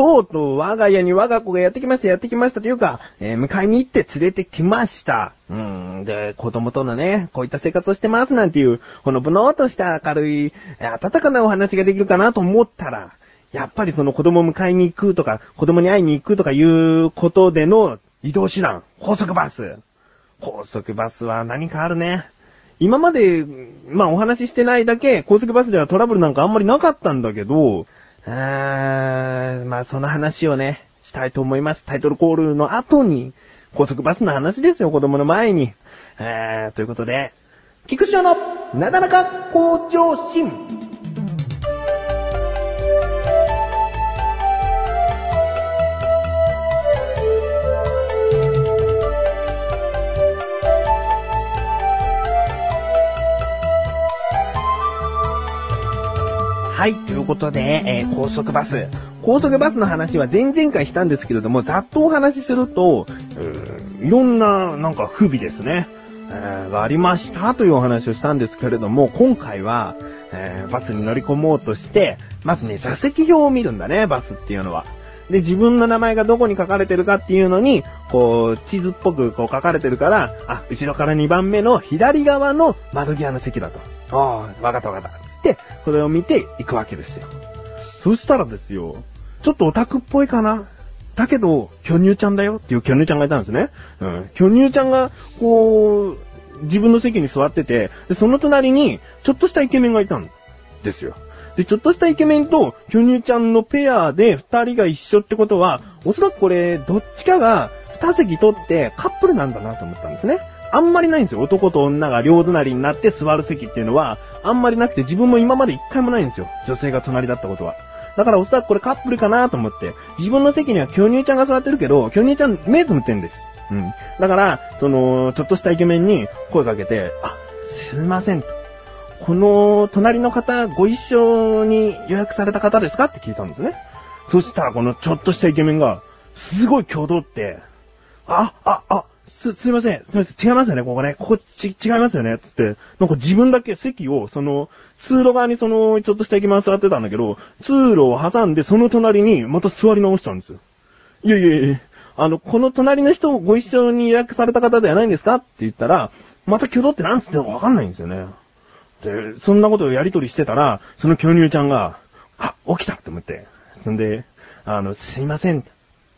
とうとう我が家に我が子がやってきました、やってきましたというか、えー、迎えに行って連れてきました。うん、で、子供とのね、こういった生活をしてますなんていう、ほのぼのっとした明るい、えー温かなお話ができるかなと思ったら、やっぱりその子供を迎えに行くとか、子供に会いに行くとかいうことでの移動手段、高速バス。高速バスは何かあるね。今まで、まあお話ししてないだけ、高速バスではトラブルなんかあんまりなかったんだけど、あーまあその話をね、したいと思います。タイトルコールの後に、高速バスの話ですよ、子供の前に。えー、ということで、菊池のなだらか向上心。はい、ということで、えー高速バス。高速バスの話は前々回したんですけれども、ざっとお話しすると、うーいろんな、なんか不備ですね、えーがありましたというお話をしたんですけれども、今回は、えーバスに乗り込もうとして、まずね、座席表を見るんだね、バスっていうのは。で、自分の名前がどこに書かれてるかっていうのに、こう、地図っぽくこう書かれてるから、あ、後ろから2番目の左側の窓際の席だと。ああ、わかったわかった。って、それを見て行くわけですよ。そしたらですよ、ちょっとオタクっぽいかな？だけど、巨乳ちゃんだよっていう巨乳ちゃんがいたんですね。うん。巨乳ちゃんが、こう、自分の席に座ってて、で、その隣に、ちょっとしたイケメンがいたんですよ。で、ちょっとしたイケメンと巨乳ちゃんのペアで二人が一緒ってことは、おそらくこれ、どっちかが二席取ってカップルなんだなと思ったんですね。あんまりないんですよ。男と女が両隣になって座る席っていうのは、あんまりなくて自分も今まで一回もないんですよ。女性が隣だったことは。だからおそらくこれカップルかなと思って、自分の席には巨乳ちゃんが座ってるけど、巨乳ちゃん目つむってんです。うん。だから、その、ちょっとしたイケメンに声かけて、あ、すいませんと。この、隣の方、ご一緒に予約された方ですかって聞いたんですね。そしたら、このちょっとしたイケメンが、すごい挙動って、あ、あ、あ、す、すいません、すいません、違いますよね、ここね。ここち、違いますよね、つって。なんか自分だけ席を、その、通路側にその、ちょっとしたイケメンが座ってたんだけど、通路を挟んで、その隣に、また座り直したんですよ。いやいやいや、あの、この隣の人をご一緒に予約された方ではないんですか？って言ったら、また挙動って何つってのかわかんないんですよね。で、そんなことをやりとりしてたら、その巨乳ちゃんが、あ、起きたって思って。そんで、あの、すいません。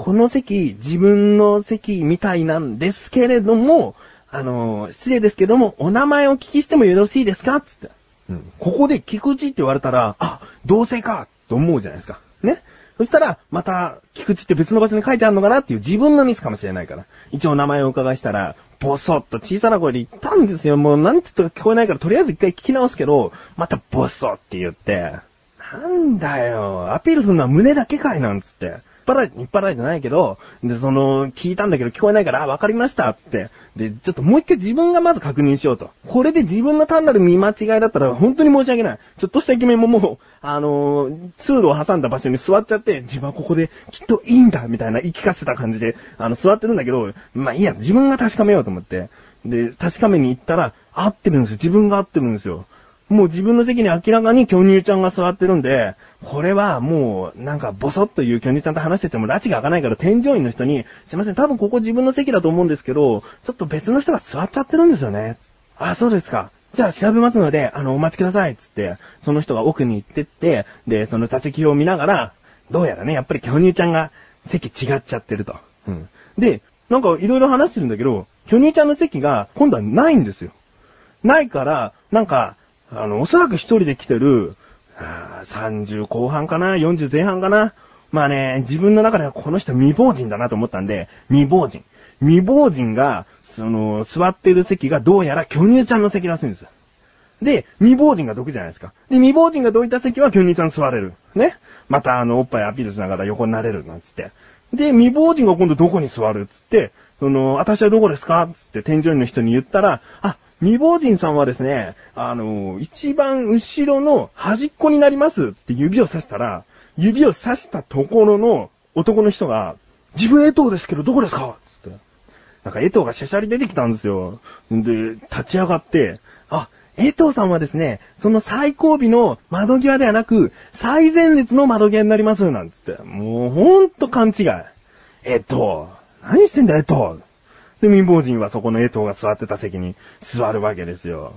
この席、自分の席みたいなんですけれども、あの、失礼ですけども、お名前をお聞きしてもよろしいですか？つって。うん。ここで菊池って言われたら、あ、同性かと思うじゃないですか。ね？そしたら、また、菊池って別の場所に書いてあるのかなっていう自分のミスかもしれないから。一応名前をお伺いしたら、ボソッと小さな声で言ったんですよ。もうなんて言ったか聞こえないから、とりあえず一回聞き直すけど、またボソって言って、なんだよ、アピールするのは胸だけかいなんつって。引っ張られて、引っ張られてないけど、で、その、聞いたんだけど聞こえないから、あ、わかりました、つって。で、ちょっともう一回自分がまず確認しようと。これで自分の単なる見間違いだったら、本当に申し訳ない。ちょっとしたイケメンももう、あのー通路を挟んだ場所に座っちゃって、自分はここできっといいんだ、みたいな言い聞かせた感じで、あの、座ってるんだけど、まあいいや、自分が確かめようと思って。で、確かめに行ったら、合ってるんですよ。自分が合ってるんですよ。もう自分の席に明らかに巨乳ちゃんが座ってるんで、これはもう、なんかボソッという巨乳ちゃんと話してても拉致が開かないから添乗員の人に、すいません、多分ここ自分の席だと思うんですけど、ちょっと別の人が座っちゃってるんですよね。あ、そうですか。じゃあ調べますので、あの、お待ちください、つって、その人が奥に行ってって、で、その座席表を見ながら、どうやらね、やっぱり巨乳ちゃんが席違っちゃってると。うん。で、なんかいろいろ話してるんだけど、巨乳ちゃんの席が今度はないんですよ。ないから、なんか、あの、おそらく一人で来てる、30後半かな ?40 前半かなまあね、自分の中ではこの人未亡人だなと思ったんで、未亡人。未亡人が、その、座ってる席がどうやら巨乳ちゃんの席らしいんです。で、未亡人が毒じゃないですか。で、未亡人がどういった席は巨乳ちゃん座れる。ね。またあの、おっぱいアピールしながら横になれる、なんつって。で、未亡人が今度どこに座るっつって、その、私はどこですか？つって添乗員の人に言ったら、あ、未亡人さんはですね、あの、一番後ろの端っこになりますって指を指したら、指を指したところの男の人が、自分江藤ですけどどこですか？つって。なんか江藤がシャシャリ出てきたんですよ。んで、立ち上がって、あ、江藤さんはですね、その最後尾の窓際ではなく、最前列の窓際になります、なんつって。もうほんと勘違い。江藤、何してんだ江藤。で、民法人はそこの江藤が座ってた席に座るわけですよ。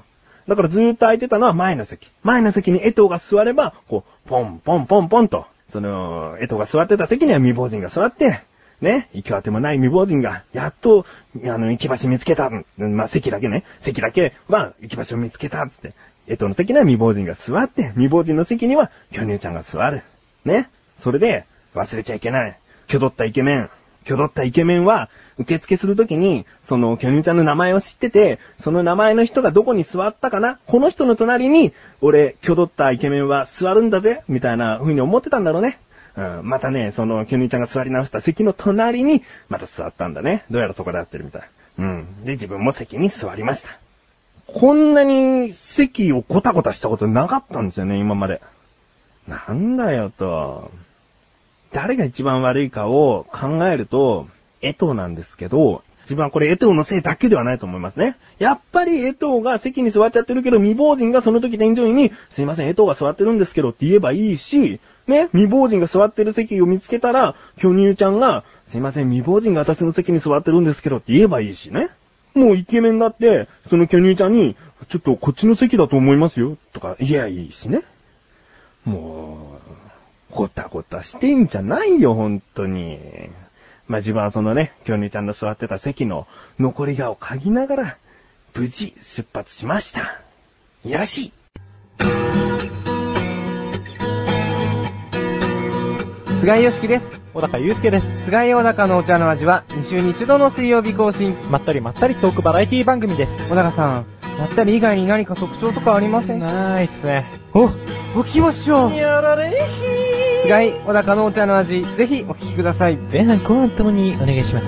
だからずーっと空いてたのは前の席。前の席に江藤が座れば、こう、ポンポンポンポンと、その、江藤が座ってた席には未亡人が座って、ね、行き当てもない未亡人が、やっと、あの、行き場所見つけた。まあ、席だけね、席だけは行き場所見つけた、つって。江藤の席には未亡人が座って、未亡人の席には巨乳ちゃんが座る。ね。それで、忘れちゃいけない。挙取ったイケメン。挙取ったイケメンは、受付するときに、その、巨乳ちゃんの名前を知ってて、その名前の人がどこに座ったかなこの人の隣に、俺、挙取ったイケメンは座るんだぜみたいな風に思ってたんだろうね。うん、またね、その、巨乳ちゃんが座り直した席の隣に、また座ったんだね。どうやらそこで合ってるみたい。うん。で、自分も席に座りました。こんなに席をコタコタしたことなかったんですよね、今まで。なんだよと。誰が一番悪いかを考えると、江藤なんですけど、一番これ江藤のせいだけではないと思いますね。やっぱり江藤が席に座っちゃってるけど、未亡人がその時添乗員に、すいません、江藤が座ってるんですけどって言えばいいし、ね、未亡人が座ってる席を見つけたら、巨乳ちゃんが、すいません、未亡人が私の席に座ってるんですけどって言えばいいしね。もうイケメンだって、その巨乳ちゃんに、ちょっとこっちの席だと思いますよ、とか言えばいいしね。もう、ごたごたしてんじゃないよ、本当に。まあ、自分はそのね、巨乳ちゃんの座ってた席の残りがを嗅ぎながら、無事出発しました。いやらしい。菅井よしきです。小高祐介です。菅井小高のお茶の味は2週に1度の水曜日更新。まったりまったりトークバラエティ番組です。小高さん、まったり以外に何か特徴とかありません？ないっすね。お、おきましょう。やられひー。菅井小高のお茶の味、ぜひお聞きください。前半後半ともにお願いします。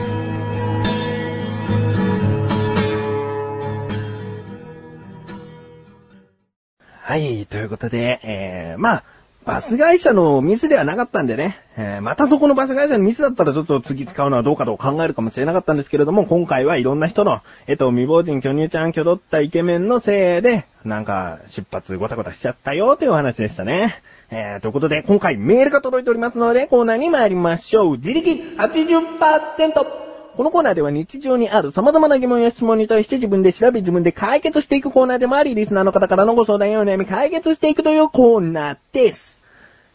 はい、ということで、えー、まあ、バス会社のミスではなかったんでね、えー、またそこのバス会社のミスだったらちょっと次使うのはどうかと考えるかもしれなかったんですけれども、今回はいろんな人の、えっと、未亡人巨乳ちゃん挙取ったイケメンのせいで、なんか、出発ごたごたしちゃったよというお話でしたね。えー、ということで、今回メールが届いておりますので、コーナーに参りましょう。自力80%。このコーナーでは日常にある様々な疑問や質問に対して自分で調べ自分で解決していくコーナーでもあり、リスナーの方からのご相談やお悩み解決していくというコーナーです。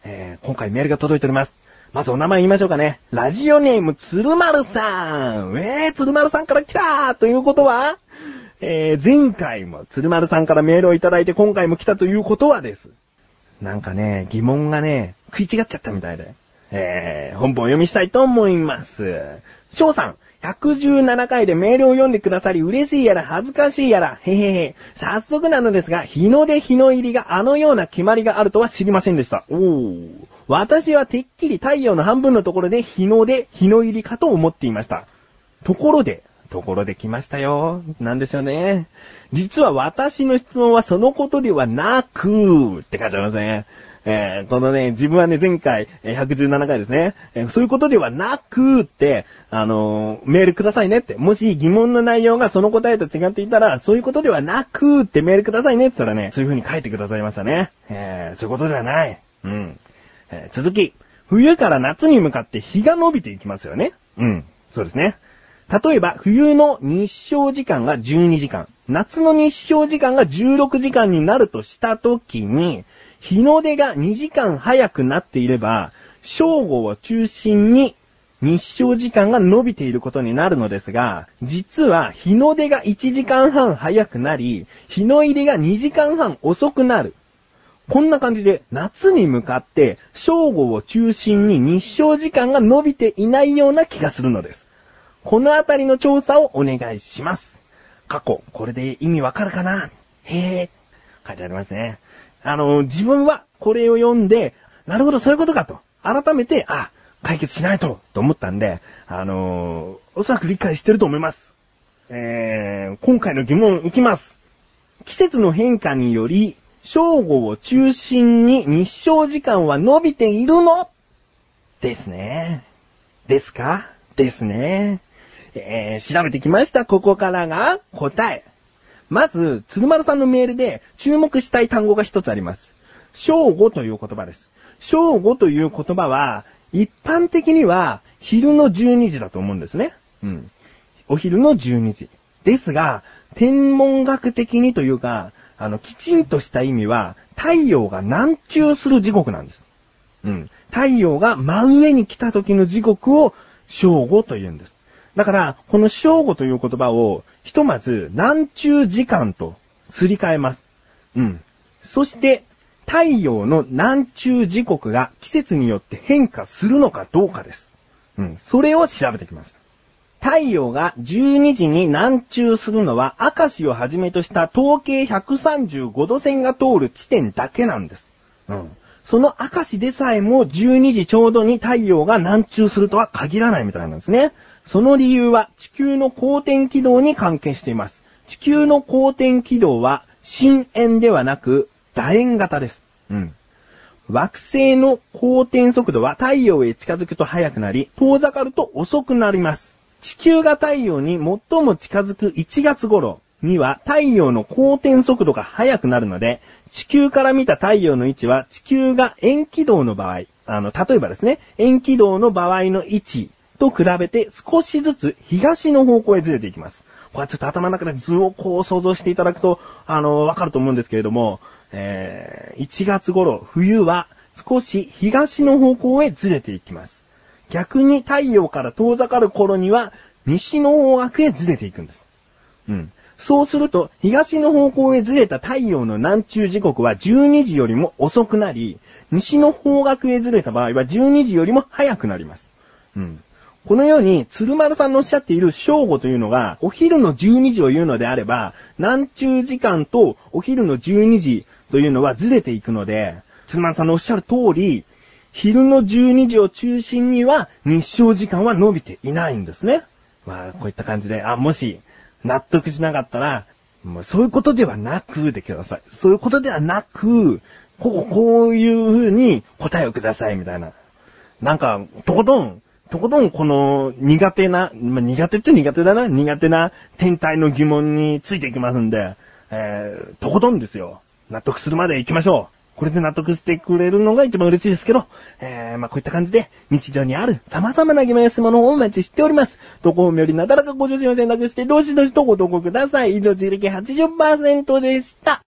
えー、今回メールが届いております。まずお名前言いましょうかね。ラジオネーム、鶴丸さん。えー、鶴丸さんから来たーということは、えー、前回も鶴丸さんからメールをいただいて今回も来たということはです。なんかね、疑問がね、食い違っちゃったみたいで。えー、本文を読みしたいと思います。翔さん、117回でメールを読んでくださり嬉しいやら恥ずかしいやら、へへへ。早速なのですが、日の出日の入りがあのような決まりがあるとは知りませんでした。おー。私はてっきり太陽の半分のところで日の出、日の入りかと思っていました。ところで、ところで来ましたよ。なんですよね。実は私の質問はそのことではなく、って書いてありますね。えー、このね、自分はね、前回、117回ですね、えー、そういうことではなくって、あの、メールくださいねって。もし疑問の内容がその答えと違っていたら、そういうことではなくってメールくださいねって言ったらね、そういう風に書いてくださいましたね。え、そういうことではない。うん。え、続き。冬から夏に向かって日が伸びていきますよね。うん。そうですね。例えば、冬の日照時間が12時間、夏の日照時間が16時間になるとしたときに、日の出が2時間早くなっていれば、正午を中心に日照時間が伸びていることになるのですが、実は日の出が1時間半早くなり、日の入りが2時間半遅くなる。こんな感じで夏に向かって正午を中心に日照時間が伸びていないような気がするのです。このあたりの調査をお願いします。過去、これで意味わかるかな？へぇ書いてありますね。あの、自分はこれを読んで、なるほど、そういうことかと。改めて、あ、解決しないと、と思ったんで、あのおそらく理解してると思います。えー、今回の疑問いきます。季節の変化により、正午を中心に日照時間は伸びているの？ですね。ですかですね。えー、調べてきました。ここからが答え。まず、鶴丸さんのメールで注目したい単語が一つあります。正午という言葉です。正午という言葉は、一般的には昼の12時だと思うんですね。うん。お昼の12時。ですが、天文学的にというか、あの、きちんとした意味は、太陽が南中する時刻なんです。うん。太陽が真上に来た時の時刻を正午と言うんです。だから、この正午という言葉を、ひとまず南中時間とすり替えます。うん。そして、太陽の南中時刻が季節によって変化するのかどうかです。うん。それを調べてきました。太陽が12時に南中するのは、明石をはじめとした統計135度線が通る地点だけなんです。うん。その明石でさえも12時ちょうどに太陽が南中するとは限らないみたいなんですね。その理由は地球の公転軌道に関係しています。地球の公転軌道は深円ではなく楕円型です。うん。惑星の公転速度は太陽へ近づくと速くなり、遠ざかると遅くなります。地球が太陽に最も近づく1月頃には太陽の公転速度が速くなるので、地球から見た太陽の位置は地球が円軌道の場合、あの、例えばですね、円軌道の場合の位置と比べて少しずつ東の方向へずれていきます。これはちょっと頭の中で図をこう想像していただくと、あの、わかると思うんですけれども、えー、1月頃、冬は少し東の方向へずれていきます。逆に太陽から遠ざかる頃には、西の方角へずれていくんです。うん。そうすると、東の方向へずれた太陽の南中時刻は12時よりも遅くなり、西の方角へずれた場合は12時よりも早くなります。うん。このように、鶴丸さんのおっしゃっている正午というのが、お昼の12時を言うのであれば、南中時間とお昼の12時というのはずれていくので、鶴丸さんのおっしゃる通り、昼の12時を中心には日照時間は伸びていないんですね。まあ、こういった感じで、あ、もし、納得しなかったら、もうそういうことではなくでください。そういうことではなく、こう、こういう風に答えをくださいみたいな。なんか、とことん、とことんこの苦手な、まあ、苦手っちゃ苦手だな、苦手な天体の疑問についていきますんで、えー、とことんですよ。納得するまで行きましょう。これで納得してくれるのが一番嬉しいですけど、えー、まあ、こういった感じで、日常にある様々な疑問や質問の方をお待ちしております。投稿よりなだらかご助身を選択して、どしどしとご投稿ください。以上、自力80%でした。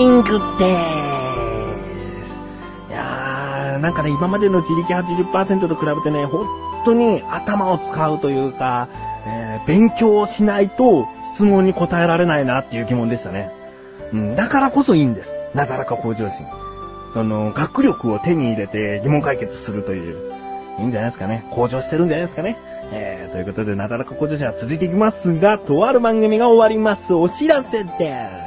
エンディングです。いやー、なんかね、今までの自力80%と比べてね、本当に頭を使うというか、えー勉強をしないと質問に答えられないなっていう疑問でしたね。うん、だからこそいいんです。なだらか向上心。その、学力を手に入れて疑問解決するという。いいんじゃないですかね。向上してるんじゃないですかね。えー、ということで、なだらか向上心は続いていきますが、とある番組が終わります。お知らせです。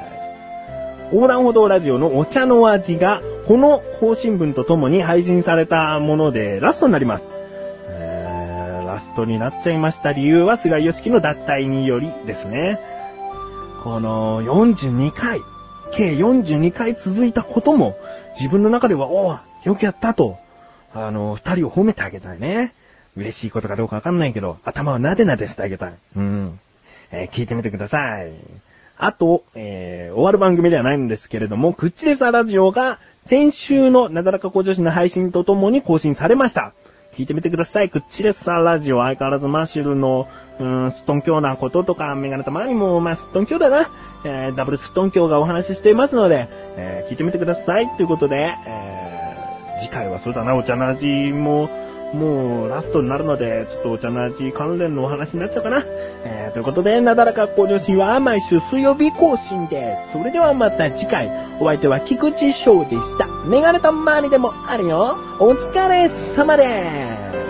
横断歩道ラジオのお茶の味が、この更新文とともに配信されたものでラストになります。えー、ラストになっちゃいました理由は菅義樹の脱退によりですね。この42回、計42回続いたことも、自分の中では、おーよくやったと、あの、二人を褒めてあげたいね。嬉しいことかどうかわかんないけど、頭をなでなでしてあげたい。うん。えー聞いてみてください。あと、えー終わる番組ではないんですけれども、クッチレサラジオが先週のなだらか向上心の配信とともに更新されました。聞いてみてください。クッチレサラジオ、相変わらずマッシュルの、うーん、ストン教なこととか、メガネたまにも、まあ、ストン教だな。えーダブルストン教がお話ししていますので、えー聞いてみてください。ということで、えー次回はそうだな、お茶の味も、もうラストになるので、ちょっとお茶の味関連のお話になっちゃうかな。えーということで、なだらか向上心は毎週水曜日更新です。それではまた次回、お相手は菊池翔でした。メガネたまにでもあるよ。お疲れ様です。